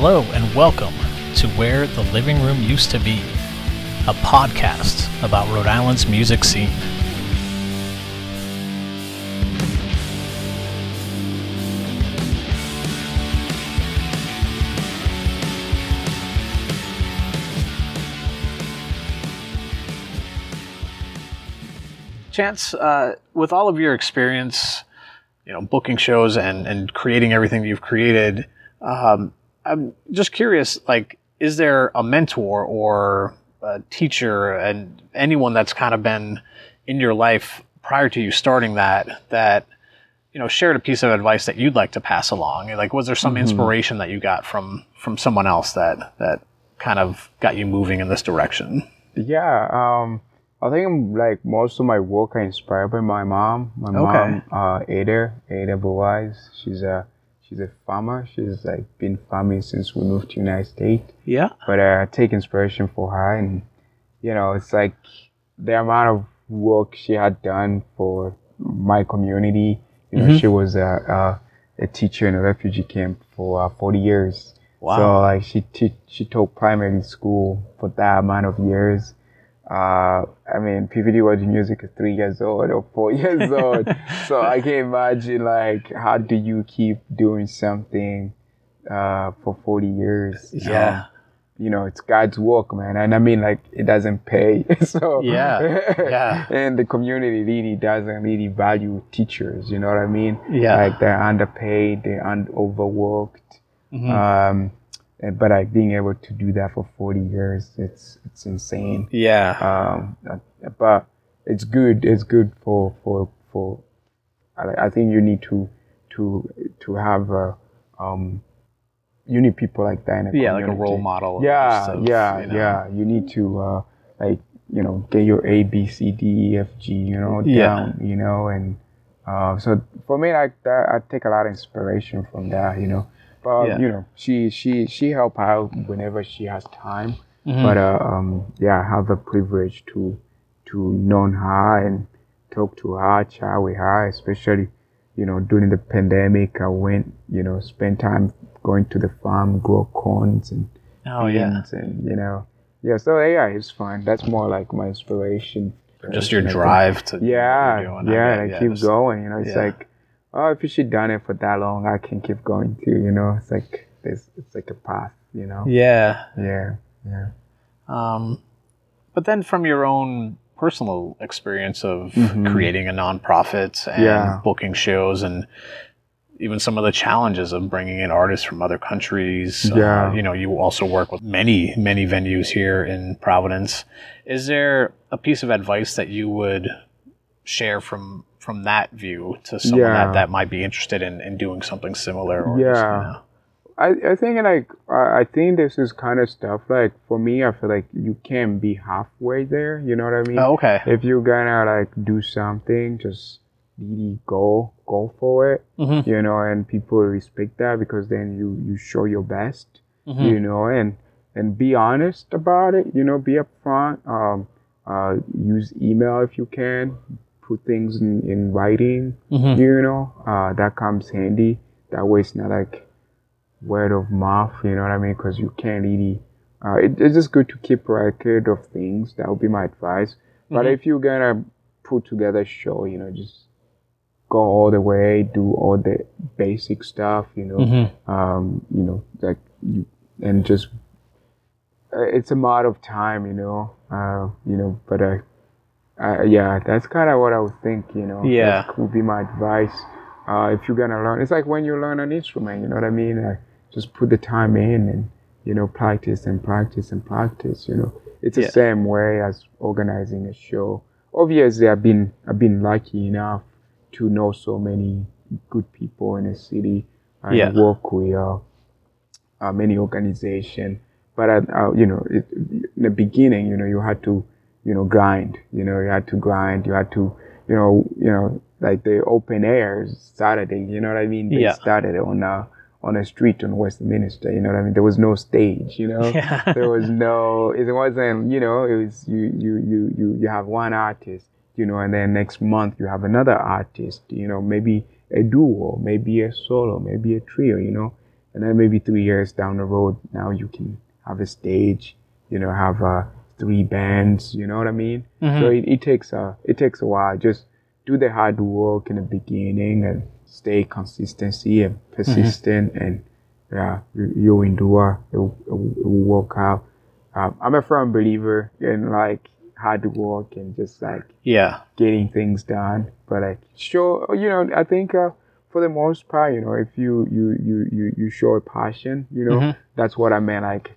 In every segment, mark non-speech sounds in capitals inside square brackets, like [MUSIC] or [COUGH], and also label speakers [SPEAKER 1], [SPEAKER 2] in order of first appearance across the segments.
[SPEAKER 1] Hello and welcome to Where the Living Room Used to Be, a podcast about Rhode Island's music scene. Chance, uh, with all of your experience, you know, booking shows and, and creating everything you've created, um, I'm just curious, like, is there a mentor or a teacher and anyone that's kind of been in your life prior to you starting that, that, you know, shared a piece of advice that you'd like to pass along? Like, was there some
[SPEAKER 2] Mhm.
[SPEAKER 1] inspiration that you got from, from someone else that, that kind of got you moving in this direction?
[SPEAKER 2] Yeah, um, I think like most of my work are inspired by my mom. My
[SPEAKER 1] Okay.
[SPEAKER 2] mom, uh, Ada, Ada Boaz. She's a she's a farmer. She's like been farming since we moved to the United States.
[SPEAKER 1] Yeah.
[SPEAKER 2] But uh, I take inspiration for her, and you know, it's like the amount of work she had done for my community. You know,
[SPEAKER 1] Mhm.
[SPEAKER 2] she was a, a a teacher in a refugee camp for uh, 40 years.
[SPEAKER 1] Wow.
[SPEAKER 2] So like she te- she taught primary school for that amount of years. Uh, I mean, PVD World Music at three years old or four [LAUGHS] years old. so I [LAUGHS] can imagine like how do you keep doing something uh, for 40 years?
[SPEAKER 1] yeah.
[SPEAKER 2] you know, it's God's work, man. And I mean, like, it doesn't pay. [LAUGHS] so,
[SPEAKER 1] Yeah, yeah.
[SPEAKER 2] And the community really doesn't really value teachers, you know what I mean?
[SPEAKER 1] Yeah.
[SPEAKER 2] Like, they're underpaid, they're un- overworked.
[SPEAKER 1] Mhm.
[SPEAKER 2] Um, but like being able to do that for 40 years, it's, it's insane.
[SPEAKER 1] yeah.
[SPEAKER 2] Um, uh, but it's good. It's good for, for, for, I, I think you need to, to, to have, a, um, you need people like that in a
[SPEAKER 1] yeah, like a role model.
[SPEAKER 2] Yeah,
[SPEAKER 1] of,
[SPEAKER 2] yeah,
[SPEAKER 1] you know.
[SPEAKER 2] yeah. You need to uh, like you know get your A, B, C, D, E, F, G, you know,
[SPEAKER 1] Yeah.
[SPEAKER 2] down, you know, and uh, so for me like that, I take a lot of inspiration from that, you know. But
[SPEAKER 1] Yeah.
[SPEAKER 2] you know, she she she help out whenever she has time.
[SPEAKER 1] Mhm.
[SPEAKER 2] But uh, um, yeah, I have the privilege to to know her and talk to her, chat with her, especially you know during the pandemic. I went, you know, spend time going to the farm, grow corns and
[SPEAKER 1] oh yeah.
[SPEAKER 2] and you know yeah so yeah it's fun that's more like my inspiration
[SPEAKER 1] Just your drive to
[SPEAKER 2] yeah.
[SPEAKER 1] I
[SPEAKER 2] yeah like keep
[SPEAKER 1] just-
[SPEAKER 2] going you know it's
[SPEAKER 1] yeah.
[SPEAKER 2] like oh if she done it for that long i can keep going too you know it's like there's it's like a path you know
[SPEAKER 1] Yeah.
[SPEAKER 2] yeah yeah
[SPEAKER 1] Um, but then from your own personal experience of
[SPEAKER 2] Mhm.
[SPEAKER 1] creating a nonprofit and
[SPEAKER 2] Yeah.
[SPEAKER 1] booking shows and even some of the challenges of bringing in artists from other countries.
[SPEAKER 2] Yeah.
[SPEAKER 1] Uh, you know, you also work with many, many venues here in Providence. Is there a piece of advice that you would share from from that view to someone
[SPEAKER 2] Yeah.
[SPEAKER 1] that, that might be interested in, in doing something similar? Or
[SPEAKER 2] Yeah.
[SPEAKER 1] Just, you know?
[SPEAKER 2] I, I think like I think this is kind of stuff like for me I feel like you can't be halfway there you know what I mean
[SPEAKER 1] Oh, okay.
[SPEAKER 2] if you're gonna like do something just really go go for it
[SPEAKER 1] Mhm.
[SPEAKER 2] you know and people respect that because then you you show your best
[SPEAKER 1] Mhm.
[SPEAKER 2] you know and and be honest about it you know be upfront um uh use email if you can put things in, in writing
[SPEAKER 1] Mhm.
[SPEAKER 2] you know uh that comes handy that way it's not like word of mouth you know what i mean because you can't really uh it, it's just good to keep record of things that would be my advice but
[SPEAKER 1] Mhm.
[SPEAKER 2] if you're gonna put together a show you know just go all the way do all the basic stuff you know
[SPEAKER 1] Mhm.
[SPEAKER 2] um, you know, like you, and just uh, it's a matter of time, you know, uh, you know, but uh, uh yeah, that's kind of what I would think, you know.
[SPEAKER 1] Yeah.
[SPEAKER 2] that would be my advice. Uh, if you're gonna learn, it's like when you learn an instrument, you know what I mean? Uh, just put the time in and you know practice and practice and practice. You know, it's the
[SPEAKER 1] Yeah.
[SPEAKER 2] same way as organizing a show. Obviously, I've been I've been lucky enough to know so many good people in the city and
[SPEAKER 1] Yeah.
[SPEAKER 2] work with uh, uh, many organizations. But uh, uh, you know, it, in the beginning, you know, you had to, you know, grind. You know, you had to grind. You had to, you know, you know, like the open airs Saturday. You know what I mean? They
[SPEAKER 1] Yeah.
[SPEAKER 2] started on uh, on a street on Westminster. You know what I mean? There was no stage. You know,
[SPEAKER 1] Yeah. [LAUGHS]
[SPEAKER 2] there was no. It wasn't. You know, it was you you you you you have one artist. You know, and then next month you have another artist. You know, maybe a duo, maybe a solo, maybe a trio. You know, and then maybe three years down the road, now you can have a stage, you know, have uh, three bands. You know what I mean?
[SPEAKER 1] Mm-hmm.
[SPEAKER 2] So it, it takes a it takes a while. Just do the hard work in the beginning and stay consistency and persistent and yeah, you, you endure. It, will- it, will- work out. Um, I'm a firm believer in like hard work and just like
[SPEAKER 1] Yeah.
[SPEAKER 2] getting things done. But like, sure, you know, I think uh, for the most part, you know, if you you you you you show a passion, you know,
[SPEAKER 1] Mhm.
[SPEAKER 2] that's what I meant. Like,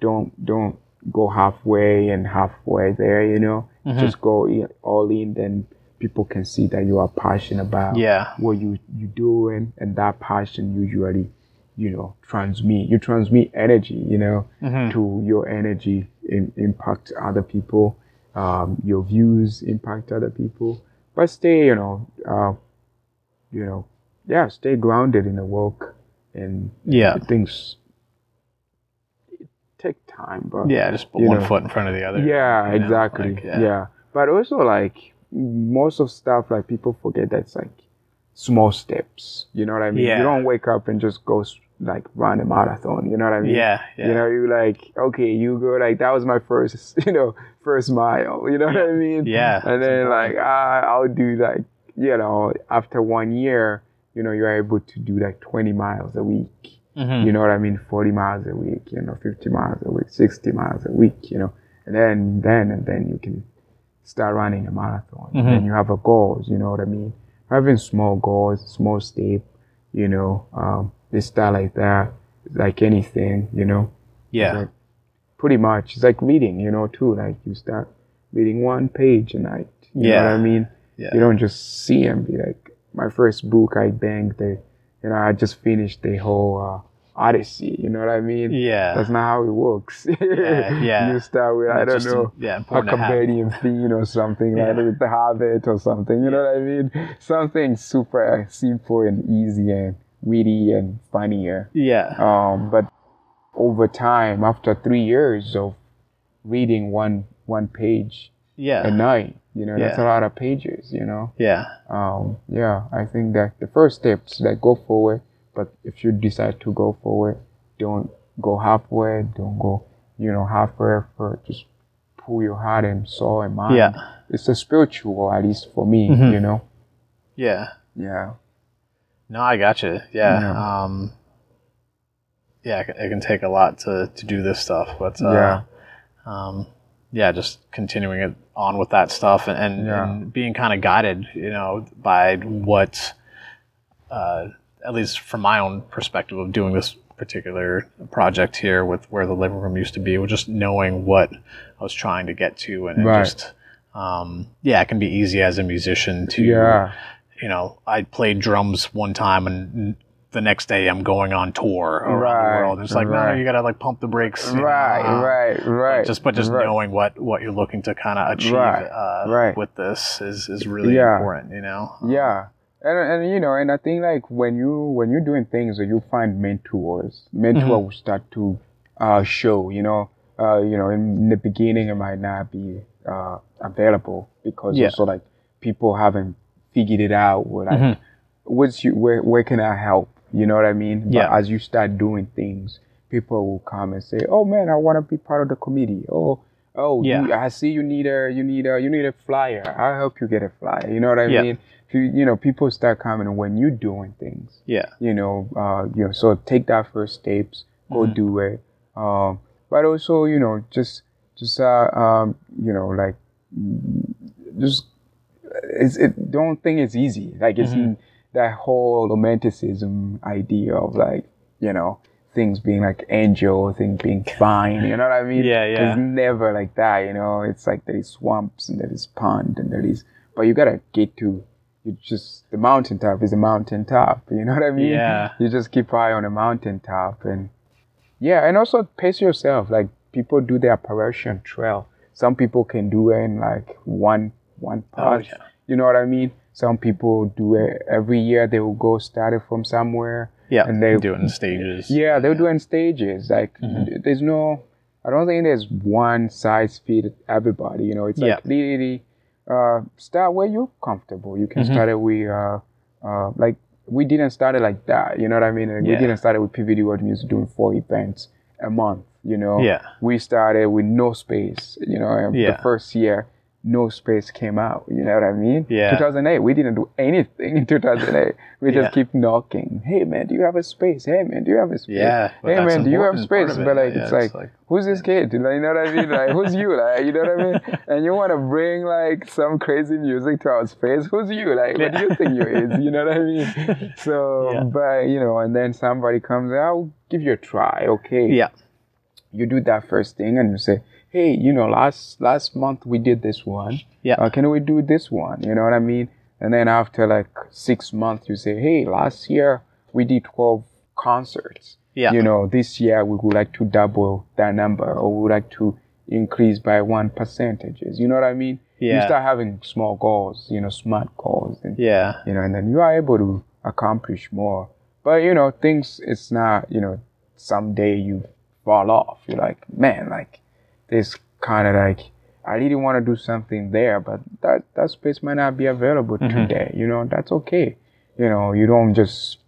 [SPEAKER 2] don't don't go halfway and halfway there. You know,
[SPEAKER 1] Mhm.
[SPEAKER 2] just go all in. Then people can see that you are passionate about
[SPEAKER 1] Yeah.
[SPEAKER 2] what you you doing, and that passion usually, you know, transmit. You transmit energy. You know,
[SPEAKER 1] Mhm.
[SPEAKER 2] to your energy im- impact other people um, your views impact other people but stay you know uh, you know yeah stay grounded in the work and
[SPEAKER 1] Yeah.
[SPEAKER 2] things take time but
[SPEAKER 1] Yeah. Just put
[SPEAKER 2] You
[SPEAKER 1] one
[SPEAKER 2] know.
[SPEAKER 1] foot in front of the other.
[SPEAKER 2] yeah
[SPEAKER 1] you know,
[SPEAKER 2] exactly
[SPEAKER 1] like,
[SPEAKER 2] yeah. but also like most of stuff like people forget that's like small steps you know what i mean
[SPEAKER 1] Yeah.
[SPEAKER 2] you don't wake up and just go like run a marathon you know what i mean
[SPEAKER 1] Yeah. Yeah.
[SPEAKER 2] you know, you like, okay, you go like that was my first, [LAUGHS] you know, first mile. You know what I mean?
[SPEAKER 1] Yeah,
[SPEAKER 2] And
[SPEAKER 1] it's
[SPEAKER 2] then like ah, I'll do like, you know, after one year, you know, you're able to do like 20 miles a week.
[SPEAKER 1] Mhm.
[SPEAKER 2] You know what I mean? 40 miles a week. You know, 50 miles a week, 60 miles a week. You know, and then then and then you can start running a marathon.
[SPEAKER 1] Mhm.
[SPEAKER 2] And you have a goals. You know what I mean? Having small goals, small step. You know, um, they start like that, like anything. You know.
[SPEAKER 1] Yeah.
[SPEAKER 2] Like, pretty much. It's like reading, you know, too. Like you start reading one page a night. You know what I mean?
[SPEAKER 1] Yeah.
[SPEAKER 2] You don't just see and be like, my first book, I banged the, you know, I just finished the whole uh, Odyssey. You know what I mean?
[SPEAKER 1] Yeah.
[SPEAKER 2] That's not how it works.
[SPEAKER 1] Yeah, [LAUGHS] yeah.
[SPEAKER 2] you start with, I don't
[SPEAKER 1] just,
[SPEAKER 2] know,
[SPEAKER 1] Yeah.
[SPEAKER 2] a companion theme or something like
[SPEAKER 1] Yeah.
[SPEAKER 2] with the habit or something. You know what I mean? Something super simple and easy and witty and funnier.
[SPEAKER 1] Yeah.
[SPEAKER 2] Um, but over time, after three years of reading one one page a
[SPEAKER 1] Yeah.
[SPEAKER 2] night, you know, that's a lot of pages, you know.
[SPEAKER 1] Yeah.
[SPEAKER 2] Um, yeah, I think that the first steps that go forward, but if you decide to go forward, don't go halfway, don't go, you know, halfway for just pull your heart and soul and mind.
[SPEAKER 1] Yeah.
[SPEAKER 2] It's a spiritual, at least for me,
[SPEAKER 1] Mhm.
[SPEAKER 2] you know.
[SPEAKER 1] Yeah.
[SPEAKER 2] Yeah.
[SPEAKER 1] No, I gotcha. Yeah.
[SPEAKER 2] Yeah.
[SPEAKER 1] Um, yeah, it can, it can take a lot to, to do this stuff, but uh,
[SPEAKER 2] Yeah.
[SPEAKER 1] um, yeah, just continuing it on with that stuff and, and,
[SPEAKER 2] Yeah.
[SPEAKER 1] and being kind of guided, you know, by what, uh, at least from my own perspective of doing this particular project here with where the living room used to be, was just knowing what I was trying to get to and,
[SPEAKER 2] Right.
[SPEAKER 1] just, um, yeah, it can be easy as a musician to,
[SPEAKER 2] Yeah.
[SPEAKER 1] you know, I played drums one time and the next day I'm going on tour around
[SPEAKER 2] Right,
[SPEAKER 1] the world. It's like, no, you gotta like pump the brakes. you know,
[SPEAKER 2] Right,
[SPEAKER 1] uh,
[SPEAKER 2] right, right.
[SPEAKER 1] Just, but just
[SPEAKER 2] right.
[SPEAKER 1] knowing what, what you're looking to kind of achieve
[SPEAKER 2] Right,
[SPEAKER 1] uh,
[SPEAKER 2] right.
[SPEAKER 1] with this is, is really
[SPEAKER 2] Yeah.
[SPEAKER 1] important, you know?
[SPEAKER 2] Yeah. And, and you know, and I think like when you when you're doing things, you find mentors. Mentor
[SPEAKER 1] Mhm.
[SPEAKER 2] will start to uh, show. You know, uh, you know, in the beginning it might not be uh, available because
[SPEAKER 1] Yeah.
[SPEAKER 2] also like people haven't figured it out. Where like,
[SPEAKER 1] Mhm.
[SPEAKER 2] what's you where where can I help? You know what I mean? But
[SPEAKER 1] Yeah.
[SPEAKER 2] as you start doing things, people will come and say, "Oh man, I want to be part of the committee." Oh. Oh,
[SPEAKER 1] Yeah.
[SPEAKER 2] you, I see you need a you need a you need a flyer. I'll help you get a flyer. You know what I
[SPEAKER 1] Yeah.
[SPEAKER 2] mean? You, you know, people start coming when you're doing things.
[SPEAKER 1] Yeah.
[SPEAKER 2] You know, uh, you know, so take that first steps, go
[SPEAKER 1] Mhm.
[SPEAKER 2] do it. Um, but also, you know, just just uh, um, you know, like just it's it don't think it's easy. Like it's
[SPEAKER 1] Mhm.
[SPEAKER 2] That whole romanticism idea of like you know things being like angel, things being fine. You know what I mean?
[SPEAKER 1] Yeah, yeah.
[SPEAKER 2] It's never like that. You know, it's like there is swamps and there is pond and there is, but you gotta get to. You just the mountaintop is a mountaintop. [LAUGHS] You know what I mean?
[SPEAKER 1] Yeah.
[SPEAKER 2] You just keep eye on the mountaintop and yeah, and also pace yourself. Like people do the Appalachian trail. Some people can do it in like one one
[SPEAKER 1] Oh,
[SPEAKER 2] path.
[SPEAKER 1] yeah.
[SPEAKER 2] You know what I mean? Some people do it every year. They will go start it from somewhere.
[SPEAKER 1] Yeah.
[SPEAKER 2] And they-
[SPEAKER 1] do it in stages.
[SPEAKER 2] Yeah, they're doing stages. Like
[SPEAKER 1] Mhm.
[SPEAKER 2] there's no, I don't think there's one size fit everybody. You know, it's like really uh, start where you're comfortable. You can
[SPEAKER 1] Mhm.
[SPEAKER 2] start it with uh, uh, like we didn't start it like that. You know what I mean? Like,
[SPEAKER 1] Yeah.
[SPEAKER 2] We didn't start it with PVD World Music doing four events a month. You know,
[SPEAKER 1] Yeah.
[SPEAKER 2] we started with no space. You know,
[SPEAKER 1] Yeah.
[SPEAKER 2] the first year, no space came out. You know what I mean?
[SPEAKER 1] Yeah.
[SPEAKER 2] 2008, we didn't do anything in 2008. We just
[SPEAKER 1] Yeah.
[SPEAKER 2] keep knocking. Hey man, do you have a space? Hey man, do you have a space?
[SPEAKER 1] Yeah,
[SPEAKER 2] Hey man, do you have space? But like,
[SPEAKER 1] Yeah,
[SPEAKER 2] it's,
[SPEAKER 1] it's
[SPEAKER 2] like,
[SPEAKER 1] like-
[SPEAKER 2] who's this kid? Like, you know what I mean? Like, who's you? [LAUGHS] Like, you know what I mean? And you want to bring like some crazy music to our space? Who's you? Like, what do you think you is? You know what I mean? [LAUGHS] So,
[SPEAKER 1] Yeah.
[SPEAKER 2] but you know, and then somebody comes, I'll give you a try. Okay
[SPEAKER 1] Yeah.
[SPEAKER 2] you do that first thing and you say, hey, you know, last last month we did this one.
[SPEAKER 1] Yeah.
[SPEAKER 2] Uh, can we do this one? You know what I mean? And then after like six months, you say, hey, last year we did 12 concerts.
[SPEAKER 1] Yeah.
[SPEAKER 2] You know, this year we would like to double that number or we would like to increase by one percentages. You know what I mean?
[SPEAKER 1] Yeah.
[SPEAKER 2] You start having small goals, you know, smart goals. And,
[SPEAKER 1] Yeah.
[SPEAKER 2] you know, and then you are able to accomplish more. But you know, things it's not, you know, someday you fall off. You're like, man, like this kind of like I really want to do something there, but that that space might not be available mm-hmm. today. You know, that's okay. You know, you don't just,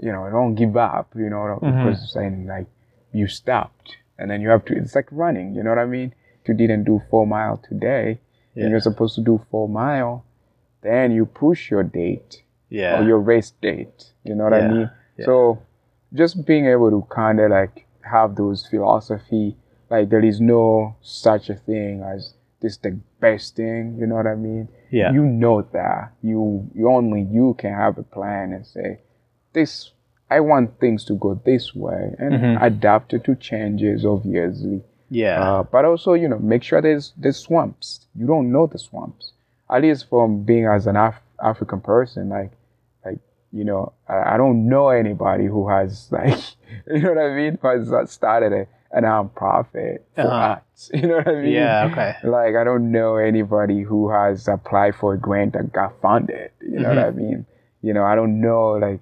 [SPEAKER 2] you know, don't give up. You know, mm-hmm. because saying like you stopped, and then you have to. It's like running. You know what I mean? If you didn't do four mile today,
[SPEAKER 1] Yeah.
[SPEAKER 2] and you're supposed to do four mile, then you push your date
[SPEAKER 1] Yeah.
[SPEAKER 2] or your race date. You know what I mean?
[SPEAKER 1] yeah.
[SPEAKER 2] So just being able to kind of like have those philosophy, like there is no such a thing as this the best thing. You know what I mean?
[SPEAKER 1] Yeah.
[SPEAKER 2] You know that you you only you can have a plan and say this. I want things to go this way and
[SPEAKER 1] Mhm.
[SPEAKER 2] adapt it to changes, obviously.
[SPEAKER 1] yeah.
[SPEAKER 2] Uh, but also, you know, make sure there's there's swamps. You don't know the swamps. At least from being as an Af- African person, like, like you know, I, I don't know anybody who has [LAUGHS] like, you know what I mean, who has started a, a nonprofit for
[SPEAKER 1] Uh-huh.
[SPEAKER 2] arts. [LAUGHS] You know what I mean?
[SPEAKER 1] yeah. Okay.
[SPEAKER 2] Like I don't know anybody who has applied for a grant that got funded. You know what I mean? You know, I don't know like,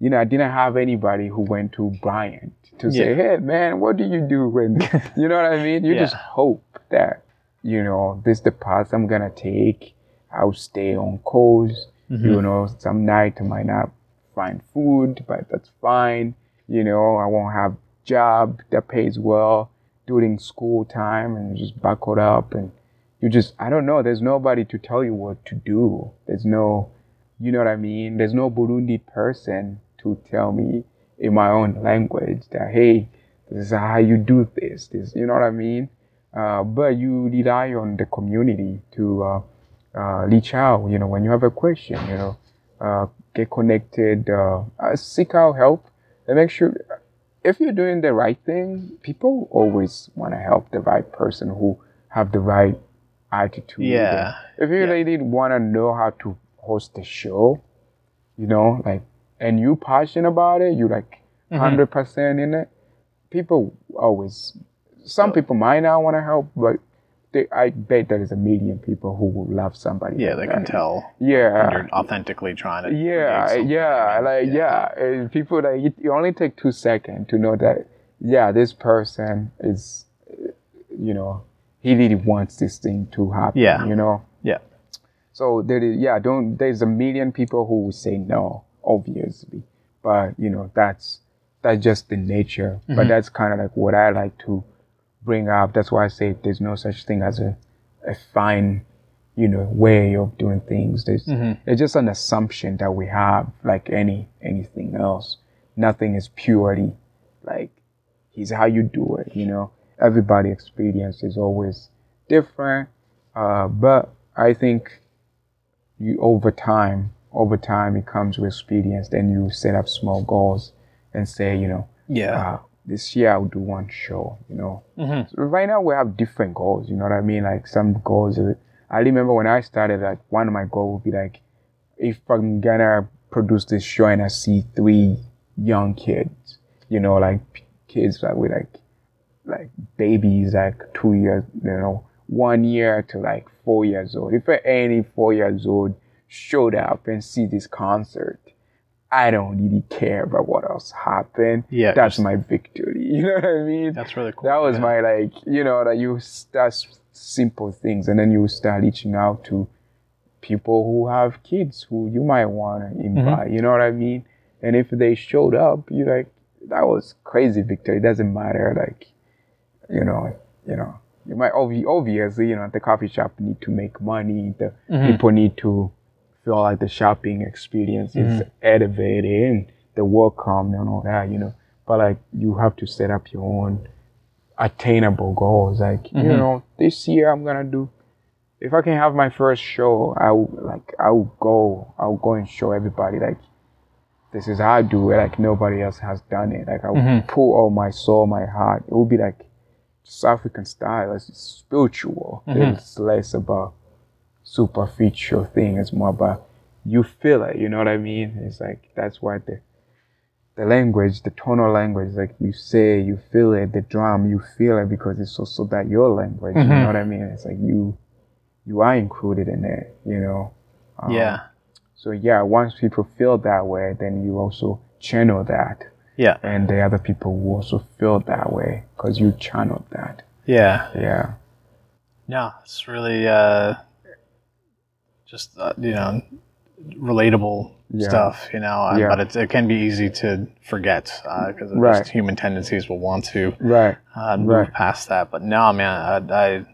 [SPEAKER 2] you know, I didn't have anybody who went to Bryant to say, "Hey, man, what do you do when?" [LAUGHS] you know what I mean? You
[SPEAKER 1] Yeah.
[SPEAKER 2] just hope that, you know, this the path I'm gonna take. I'll stay on course.
[SPEAKER 1] Mm-hmm.
[SPEAKER 2] You know, some night I might not find food, but that's fine. You know, I won't have job that pays well during school time and just buckle up and you just I don't know, there's nobody to tell you what to do. There's no you know what I mean? There's no Burundi person to tell me in my own language that hey, this is how you do this. This you know what I mean? Uh, but you rely on the community to uh, uh, reach out. You know, when you have a question, you know, uh, get connected, uh, uh, seek out help, and make sure if you're doing the right thing, people always want to help the right person who have the right attitude.
[SPEAKER 1] Yeah.
[SPEAKER 2] If you
[SPEAKER 1] Yeah.
[SPEAKER 2] really want to know how to host a show, you know, like, and you passionate about it, you like
[SPEAKER 1] Mm-hmm.
[SPEAKER 2] 100 percent in it. People always, some people might not want to help, but I bet there is a million people who will love somebody.
[SPEAKER 1] Yeah.
[SPEAKER 2] like
[SPEAKER 1] They can
[SPEAKER 2] that.
[SPEAKER 1] tell
[SPEAKER 2] Yeah,
[SPEAKER 1] you're authentically trying to.
[SPEAKER 2] yeah, yeah, like yeah. and people like it, it only take two seconds to know that yeah, this person is, you know, he really wants this thing to happen.
[SPEAKER 1] Yeah.
[SPEAKER 2] you know.
[SPEAKER 1] Yeah.
[SPEAKER 2] So there is yeah, don't there's a million people who will say no, obviously, but you know that's that's just the nature. But mm-hmm. that's kind of like what I like to bring up. That's why I say there's no such thing as a a fine, you know, way of doing things. There's it's just an assumption that we have, like any anything else. Nothing is purely like he's how you do it. You know, everybody experience is always different. Uh, but I think you over time, over time, it comes with experience. Then you set up small goals and say, you know,
[SPEAKER 1] Yeah.
[SPEAKER 2] uh, this year I'll do one show. You know,
[SPEAKER 1] Mhm.
[SPEAKER 2] so right now we have different goals. You know what I mean? Like some goals. uh, I remember when I started, like one of my goals would be like, if I'm gonna produce this show and I see three young kids, you know, like kids that with like like babies, like two years, you know, one year to like four years old. If any four years old showed up and see this concert, I don't really care about what else happened.
[SPEAKER 1] Yeah,
[SPEAKER 2] that's my victory. [LAUGHS] You know what I mean?
[SPEAKER 1] That's really cool.
[SPEAKER 2] that was
[SPEAKER 1] yeah.
[SPEAKER 2] my like, you know, that you that's simple things, and then you start reaching out to people who have kids who you might want to mm-hmm. invite. You know what I mean? And if they showed up, you like that was crazy, victory. It doesn't matter, like you know, you know, you might obviously, you know, the coffee shop need to make money. The mm-hmm. people need to feel like the shopping experience is mm-hmm. elevated and the welcome and all that, you know. But like you have to set up your own attainable goals. Like, you mm-hmm. know, this year I'm gonna do if I can have my first show, I'll like I'll go I'll go and show everybody like this is how I do it, like nobody else has done it. Like I'll mm-hmm. pour all my soul, my heart. It will be like South African style, it's spiritual. It's less about superficial thing. It's more about you feel it, you know what I mean? It's like that's why the the language, the tonal language, like you say, you feel it, the drum, you feel it because it's also that your language, you know what I mean? It's like you you are included in it, you know. Um,
[SPEAKER 1] yeah.
[SPEAKER 2] So yeah, once people feel that way, then you also channel that,
[SPEAKER 1] Yeah.
[SPEAKER 2] and the other people will also feel that way because you channeled that.
[SPEAKER 1] Yeah.
[SPEAKER 2] Yeah.
[SPEAKER 1] No, it's really uh, just uh, you know relatable
[SPEAKER 2] Yeah.
[SPEAKER 1] stuff, you know. uh,
[SPEAKER 2] Yeah.
[SPEAKER 1] But it, it can be easy to forget because of
[SPEAKER 2] Right.
[SPEAKER 1] human tendencies will want to
[SPEAKER 2] Right.
[SPEAKER 1] uh, move
[SPEAKER 2] Right.
[SPEAKER 1] past that. But no, man, I, I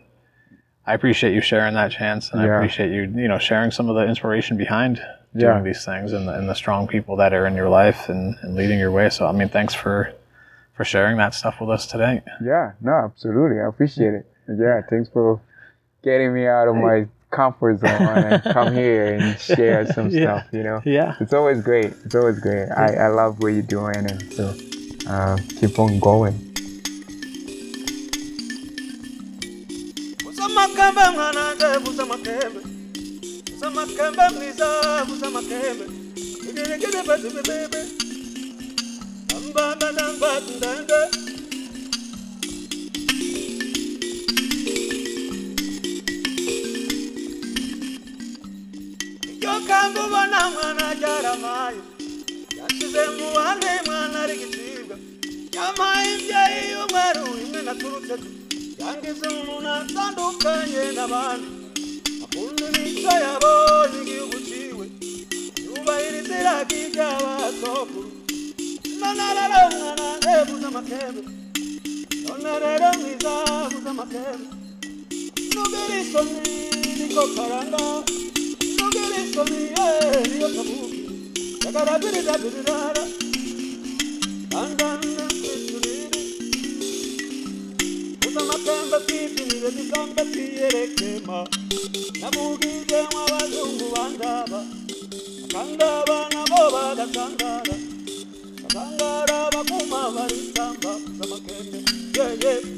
[SPEAKER 1] I appreciate you sharing that chance, and I appreciate you you know sharing some of the inspiration behind
[SPEAKER 2] Yeah.
[SPEAKER 1] doing these things and the, and the strong people that are in your life and, and leading your way. So I mean, thanks for for sharing that stuff with us today.
[SPEAKER 2] Yeah. No, absolutely. I appreciate it. Yeah. Thanks for getting me out of my comfort zone and [LAUGHS] come here and share some
[SPEAKER 1] Yeah.
[SPEAKER 2] stuff. You know.
[SPEAKER 1] Yeah.
[SPEAKER 2] It's always great. It's always great. I, I love what you're doing, and so uh, keep on going.
[SPEAKER 3] Bana mwana jara mayo. Yashize mu bandi mwana ari gicibwa. Yamaye imbyeyi y'umweru imwe naturutse yangize umuntu atandukanye n'abandi. Akunda imico yabonye igihugu ciwe. Yubahiriza iragi ry'abasokuru none rero mwana ndebuze amakebe none rero mwiza buze amakebe nugira isoni niko karanga yeah yeah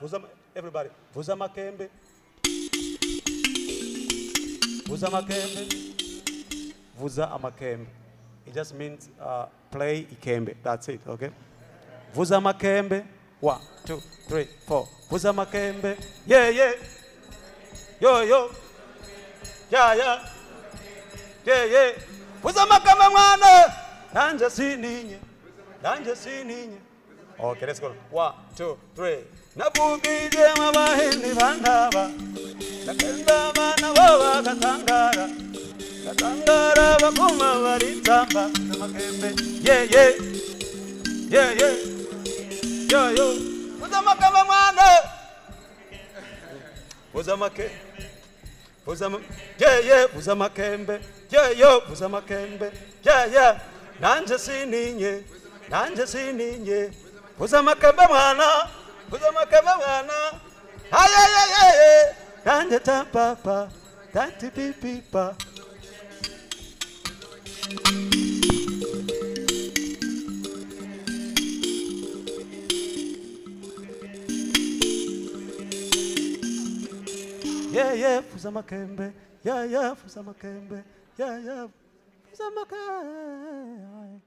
[SPEAKER 3] vuza everybody. Vuza amakembe vuza amakembe vuza amakembe it just means uh, play ikembe. That's it okay? Vuza amakembe one two three four. Vuza amakembe yeah yeah. Yo yo. Yeah yeah. Yeah yeah. Vuza amakembe mwana. Nanje sininye. Nanje sininye. Okay, let's go. One, two, three. Nabugije mabahindi bandaba. Nakenda bana baba katangara. Katangara bakuma baritamba. Namakembe. Yeah, yeah. Yeah, yeah. Yo, yo. Uza makamba mwana. Uza make. Uza ma- Yeah, yeah. Uza makembe. Yeah, yo. Uza makembe. Yeah, yeah. Nanje sininye. Nanje sininye. Uza makembe mwana. Uza makembe mwana. Ay, ay, ay, ay, ay. Nanje ta papa. Tanti pipipa. Yeah, yeah, fuza makembe. Yeah, yeah, fuza makembe. Yeah, yeah, fuza makembe.